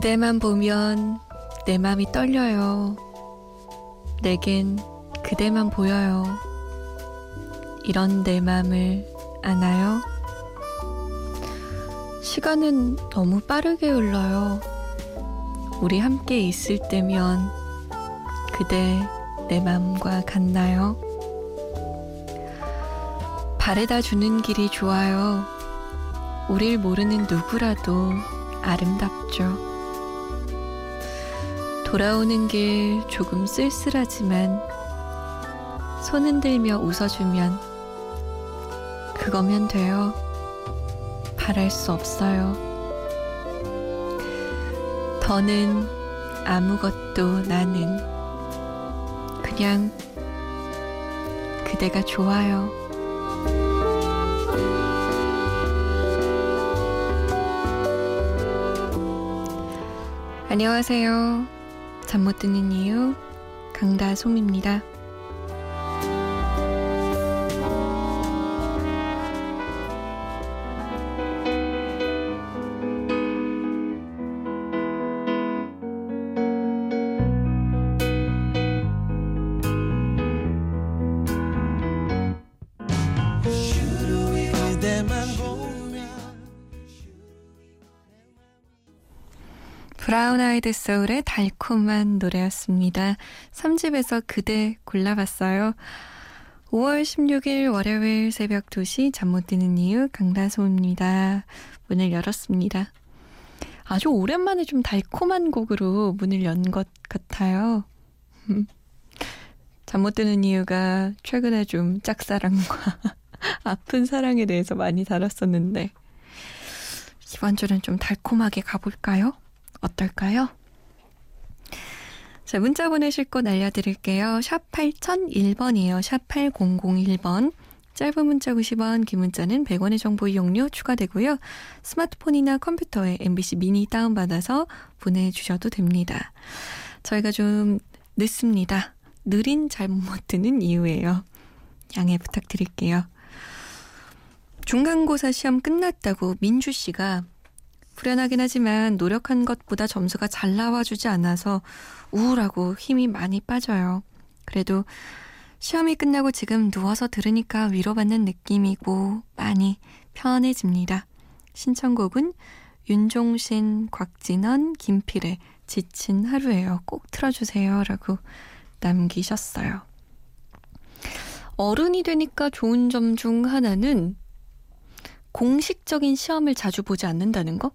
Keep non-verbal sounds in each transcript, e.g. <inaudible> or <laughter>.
그대만 보면 내 맘이 떨려요. 내겐 그대만 보여요. 이런 내 맘을 아나요? 시간은 너무 빠르게 흘러요. 우리 함께 있을 때면 그대 내 맘과 같나요? 바래다 주는 길이 좋아요. 우릴 모르는 누구라도 아름답죠. 돌아오는 길 조금 쓸쓸하지만 손 흔들며 웃어주면 그거면 돼요. 바랄 수 없어요. 더는 아무것도 나는 그냥 그대가 좋아요. 안녕하세요. 잠 못 드는 이유 강다솜입니다. 브라운 아이드 소울의 달콤한 노래였습니다. 3집에서 그대 골라봤어요. 5월 16일 월요일 새벽 2시 잠 못 드는 이유 강다솜입니다. 문을 열었습니다. 아주 오랜만에 좀 달콤한 곡으로 문을 연 것 같아요. <laughs> 잠 못 드는 이유가 최근에 좀 짝사랑과 <laughs> 아픈 사랑에 대해서 많이 다뤘었는데 이번 주는 좀 달콤하게 가볼까요? 어떨까요? 자, 문자 보내실 곳 알려드릴게요. 샵 8001번이에요. 샵 8001번. 짧은 문자 90원, 긴 문자는 100원의 정보 이용료 추가되고요. 스마트폰이나 컴퓨터에 MBC 미니 다운받아서 보내주셔도 됩니다. 저희가 좀 늦습니다. 느린 잘못 듣는 이유예요. 양해 부탁드릴게요. 중간고사 시험 끝났다고 민주 씨가 불안하긴 하지만 노력한 것보다 점수가 잘 나와주지 않아서 우울하고 힘이 많이 빠져요. 그래도 시험이 끝나고 지금 누워서 들으니까 위로받는 느낌이고 많이 편해집니다. 신청곡은 윤종신, 곽진원, 김필의 지친 하루예요. 꼭 틀어주세요. 라고 남기셨어요. 어른이 되니까 좋은 점 중 하나는 공식적인 시험을 자주 보지 않는다는 거?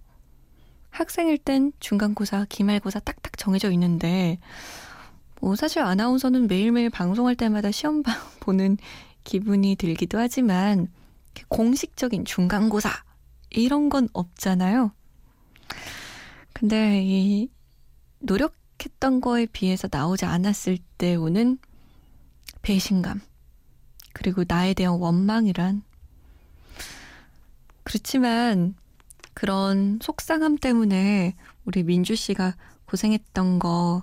학생일 땐 중간고사, 기말고사 딱딱 정해져 있는데, 뭐 사실 아나운서는 매일매일 방송할 때마다 시험 <laughs> 보는 기분이 들기도 하지만, 공식적인 중간고사, 이런 건 없잖아요. 근데 이 노력했던 거에 비해서 나오지 않았을 때 오는 배신감, 그리고 나에 대한 원망이란, 그렇지만 그런 속상함 때문에 우리 민주 씨가 고생했던 거,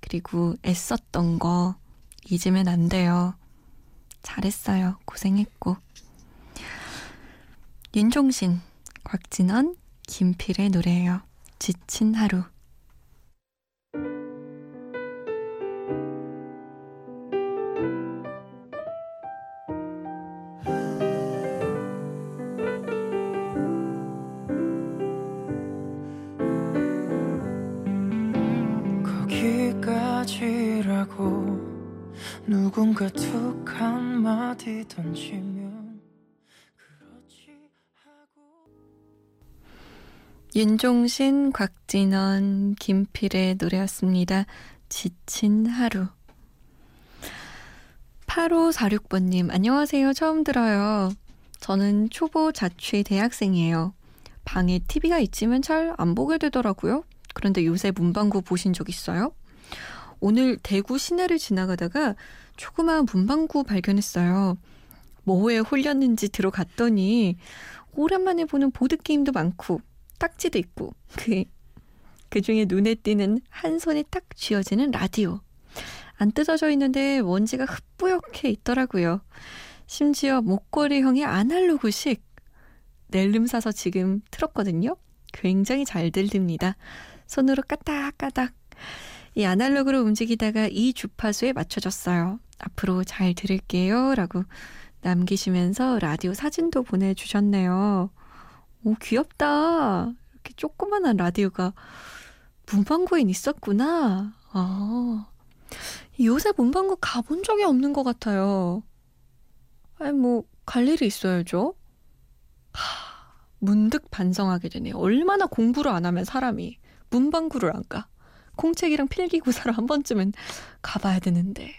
그리고 애썼던 거 잊으면 안 돼요. 잘했어요. 고생했고. 윤종신, 곽진원, 김필의 노래예요. 지친 하루. 누군가 툭 한마디 던지면 그렇지 하고 윤종신, 곽진원, 김필의 노래였습니다. 지친 하루 8546번님 안녕하세요. 처음 들어요. 저는 초보 자취 대학생이에요. 방에 TV가 있지만 잘 안 보게 되더라고요. 그런데 요새 문방구 보신 적 있어요? 오늘 대구 시내를 지나가다가 조그마한 문방구 발견했어요. 뭐에 홀렸는지 들어갔더니 오랜만에 보는 보드게임도 많고 딱지도 있고 그, 그 중에 눈에 띄는 한 손에 딱 쥐어지는 라디오. 안 뜯어져 있는데 먼지가 흩뿌옇게 있더라고요. 심지어 목걸이형의 아날로그식 낼름 사서 지금 틀었거든요. 굉장히 잘 들립니다. 손으로 까딱까딱 이 아날로그로 움직이다가 이 주파수에 맞춰졌어요. 앞으로 잘 들을게요. 라고 남기시면서 라디오 사진도 보내주셨네요. 오, 귀엽다. 이렇게 조그만한 라디오가 문방구엔 있었구나. 아, 요새 문방구 가본 적이 없는 것 같아요. 아니, 뭐, 갈 일이 있어야죠. 하, 문득 반성하게 되네요. 얼마나 공부를 안 하면 사람이 문방구를 안 가. 콩책이랑 필기구사를 한 번쯤은 가봐야 되는데.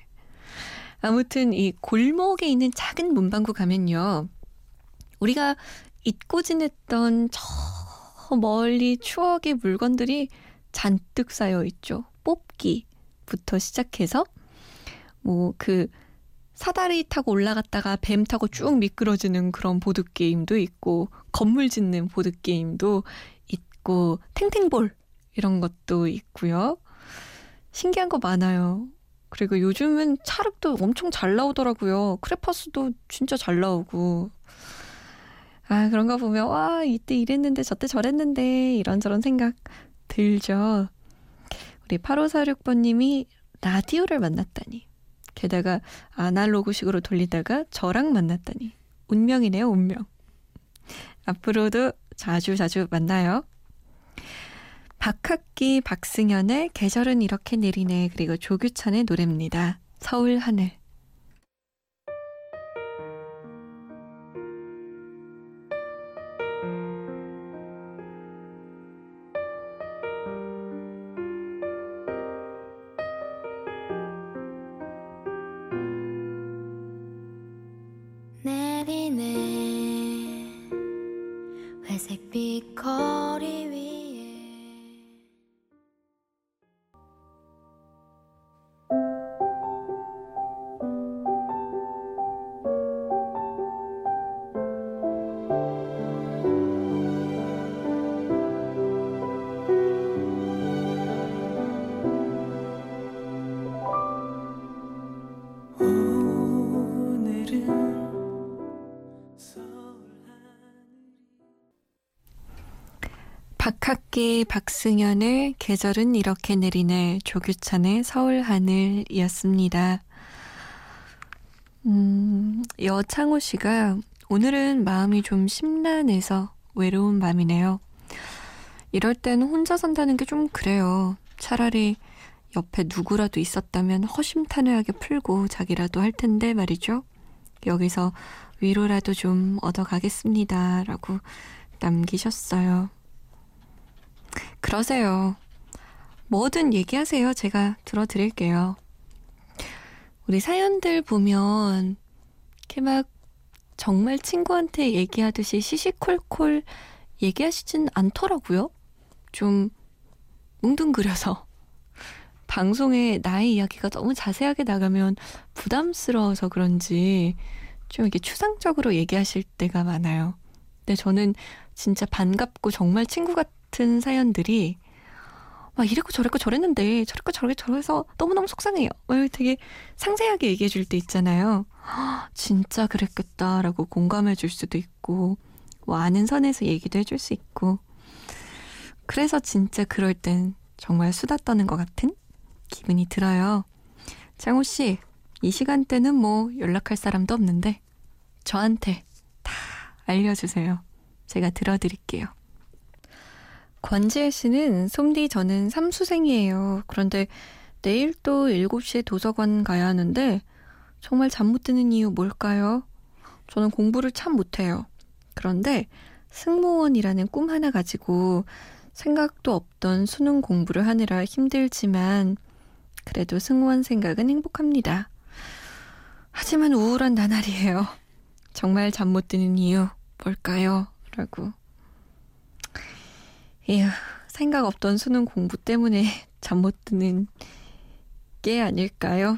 아무튼 이 골목에 있는 작은 문방구 가면요. 우리가 잊고 지냈던 저 멀리 추억의 물건들이 잔뜩 쌓여 있죠. 뽑기부터 시작해서 뭐 그 사다리 타고 올라갔다가 뱀 타고 쭉 미끄러지는 그런 보드 게임도 있고 건물 짓는 보드 게임도 있고 탱탱볼 이런 것도 있고요. 신기한 거 많아요. 그리고 요즘은 차륵도 엄청 잘 나오더라고요. 크레파스도 진짜 잘 나오고. 아, 그런 거 보면, 와, 이때 이랬는데, 저때 저랬는데, 이런저런 생각 들죠. 우리 8546번님이 라디오를 만났다니. 게다가 아날로그식으로 돌리다가 저랑 만났다니. 운명이네요, 운명. 앞으로도 자주 자주 만나요. 박학기 박승현의 계절은 이렇게 내리네 그리고 조규찬의 노래입니다. 서울 하늘 박학기 박승현의 계절은 이렇게 내리네 조규찬의 서울 하늘이었습니다. 음, 여창호 씨가 오늘은 마음이 좀 심란해서 외로운 밤이네요. 이럴 때는 혼자 산다는 게 좀 그래요. 차라리 옆에 누구라도 있었다면 허심탄회하게 풀고 자기라도 할 텐데 말이죠. 여기서 위로라도 좀 얻어가겠습니다. 라고 남기셨어요. 그러세요. 뭐든 얘기하세요. 제가 들어드릴게요. 우리 사연들 보면 이렇게 막 정말 친구한테 얘기하듯이 시시콜콜 얘기하시진 않더라고요. 좀 뭉뚱그려서. <laughs> 방송에 나의 이야기가 너무 자세하게 나가면 부담스러워서 그런지 좀 이렇게 추상적으로 얘기하실 때가 많아요. 근데 저는 진짜 반갑고 정말 친구 같은 같은 사연들이 막 이랬고 저랬고 저랬는데 저랬고 저랬고 저래서 너무너무 속상해요. 되게 상세하게 얘기해 줄 때 있잖아요. 진짜 그랬겠다라고 공감해 줄 수도 있고 뭐 아는 선에서 얘기도 해줄 수 있고 그래서 진짜 그럴 땐 정말 수다 떠는 것 같은 기분이 들어요. 장호 씨, 이 시간대는 뭐 연락할 사람도 없는데 저한테 다 알려주세요. 제가 들어드릴게요. 권지혜 씨는 솜디 저는 삼수생이에요. 그런데 내일 또 7시에 도서관 가야 하는데 정말 잠 못 드는 이유 뭘까요? 저는 공부를 참 못해요. 그런데 승무원이라는 꿈 하나 가지고 생각도 없던 수능 공부를 하느라 힘들지만 그래도 승무원 생각은 행복합니다. 하지만 우울한 나날이에요. 정말 잠 못 드는 이유 뭘까요? 라고 이야, 생각 없던 수능 공부 때문에 <laughs> 잠 못 드는 게 아닐까요?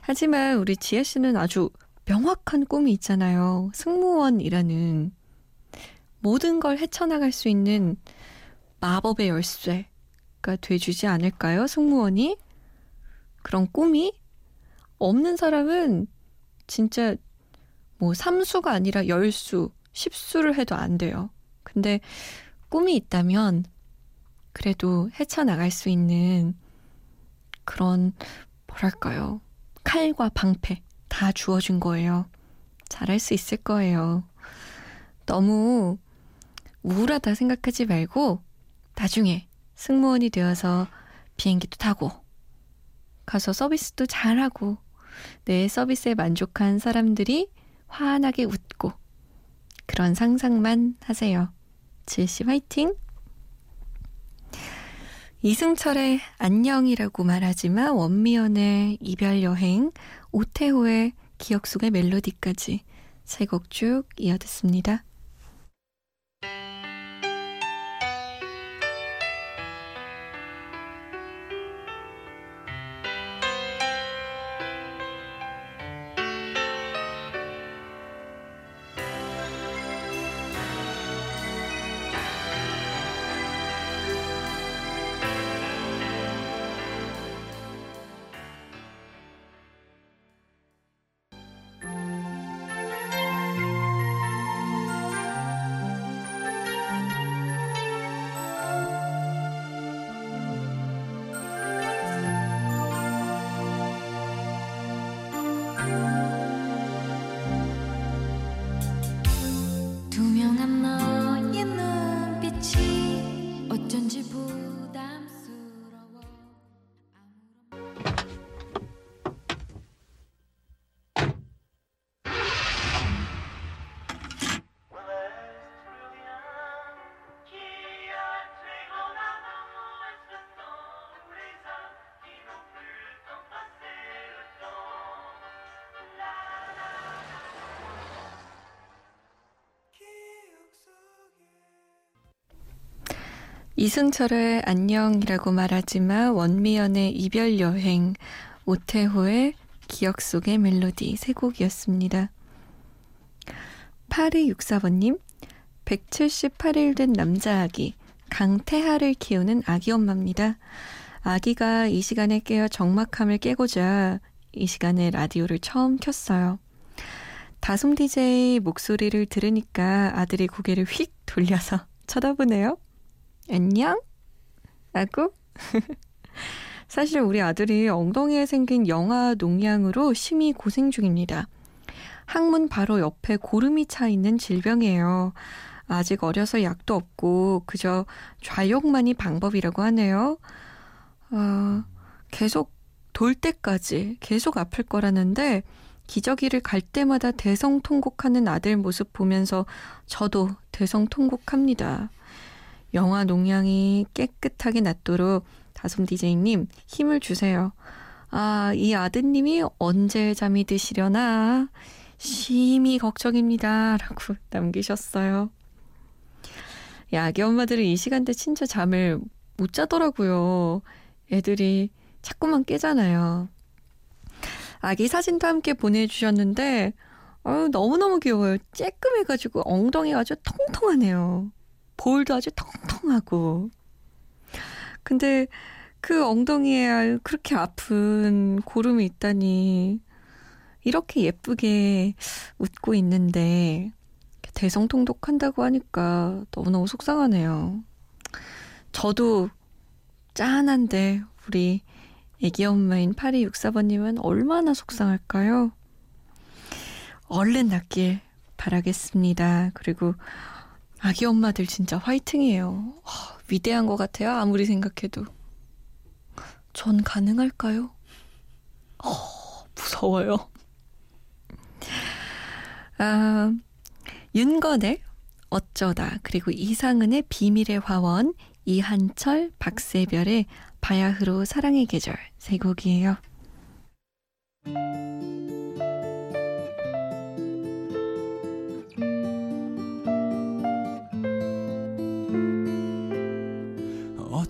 하지만 우리 지혜 씨는 아주 명확한 꿈이 있잖아요. 승무원이라는 모든 걸 헤쳐나갈 수 있는 마법의 열쇠가 돼주지 않을까요? 승무원이? 그런 꿈이 없는 사람은 진짜 뭐 삼수가 아니라 열수, 십수를 해도 안 돼요. 근데 꿈이 있다면 그래도 헤쳐나갈 수 있는 그런, 뭐랄까요. 칼과 방패 다 주어준 거예요. 잘할 수 있을 거예요. 너무 우울하다 생각하지 말고 나중에 승무원이 되어서 비행기도 타고 가서 서비스도 잘하고 내 서비스에 만족한 사람들이 환하게 웃고 그런 상상만 하세요. 지혜 씨 화이팅! 이승철의 안녕이라고 말하지만 원미연의 이별 여행, 오태호의 기억 속의 멜로디까지 세 곡 쭉 이어듣습니다. 이승철의 안녕이라고 말하지만 원미연의 이별 여행, 오태호의 기억 속의 멜로디 세 곡이었습니다. 8264번님, 178일 된 남자 아기, 강태하를 키우는 아기 엄마입니다. 아기가 이 시간에 깨어 적막함을 깨고자 이 시간에 라디오를 처음 켰어요. 다솜 DJ 목소리를 들으니까 아들이 고개를 휙 돌려서 <laughs> 쳐다보네요. 안녕? 라고? <laughs> 사실 우리 아들이 엉덩이에 생긴 영아 농양으로 심히 고생 중입니다. 항문 바로 옆에 고름이 차 있는 질병이에요. 아직 어려서 약도 없고 그저 좌욕만이 방법이라고 하네요. 어, 계속 돌 때까지 계속 아플 거라는데 기저귀를 갈 때마다 대성통곡하는 아들 모습 보면서 저도 대성통곡합니다. 영화 농양이 깨끗하게 낫도록 다솜 디제이님 힘을 주세요. 아, 이 아드님이 언제 잠이 드시려나 심히 걱정입니다. 라고 남기셨어요. 야, 아기 엄마들은 이 시간대 진짜 잠을 못 자더라고요. 애들이 자꾸만 깨잖아요. 아기 사진도 함께 보내주셨는데, 어 너무너무 귀여워요. 쬐끔해가지고 엉덩이가 아주 통통하네요. 볼도 아주 통통하고. 근데 그 엉덩이에 그렇게 아픈 고름이 있다니. 이렇게 예쁘게 웃고 있는데 대성통독한다고 하니까 너무너무 속상하네요. 저도 짠한데 우리 애기 엄마인 8264번님은 얼마나 속상할까요? 얼른 낫길 바라겠습니다. 그리고 아기 엄마들 진짜 화이팅이에요. 하, 위대한 것 같아요. 아무리 생각해도. 전 가능할까요? 어, 무서워요. 아, 윤건의 어쩌다 그리고 이상은의 비밀의 화원 이한철 박세별의 바야흐로 사랑의 계절 세 곡이에요.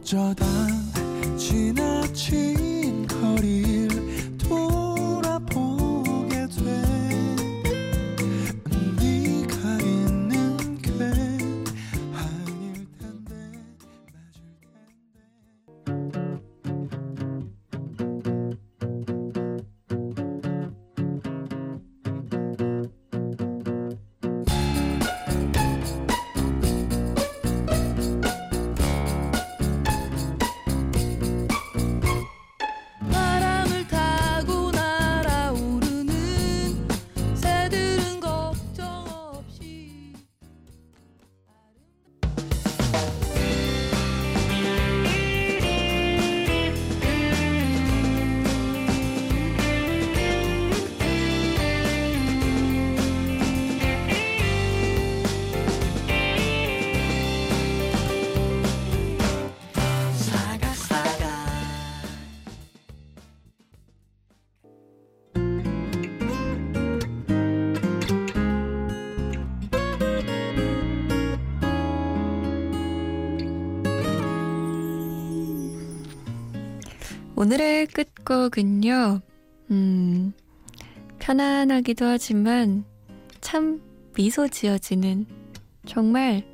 어쩌다 지나친 거리 오늘의 끝곡은요, 음, 편안하기도 하지만 참 미소 지어지는 정말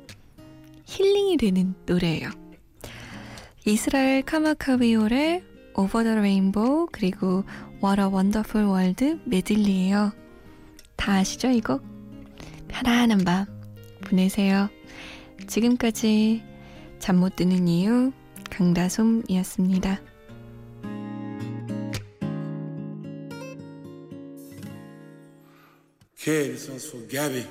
힐링이 되는 노래예요. 이스라엘 카마카비올의 Over the Rainbow 그리고 What a Wonderful World 메들리예요. 다 아시죠 이 곡? 편안한 밤 보내세요. 지금까지 잠 못 드는 이유 강다솜이었습니다. Okay, this one's for Gabby.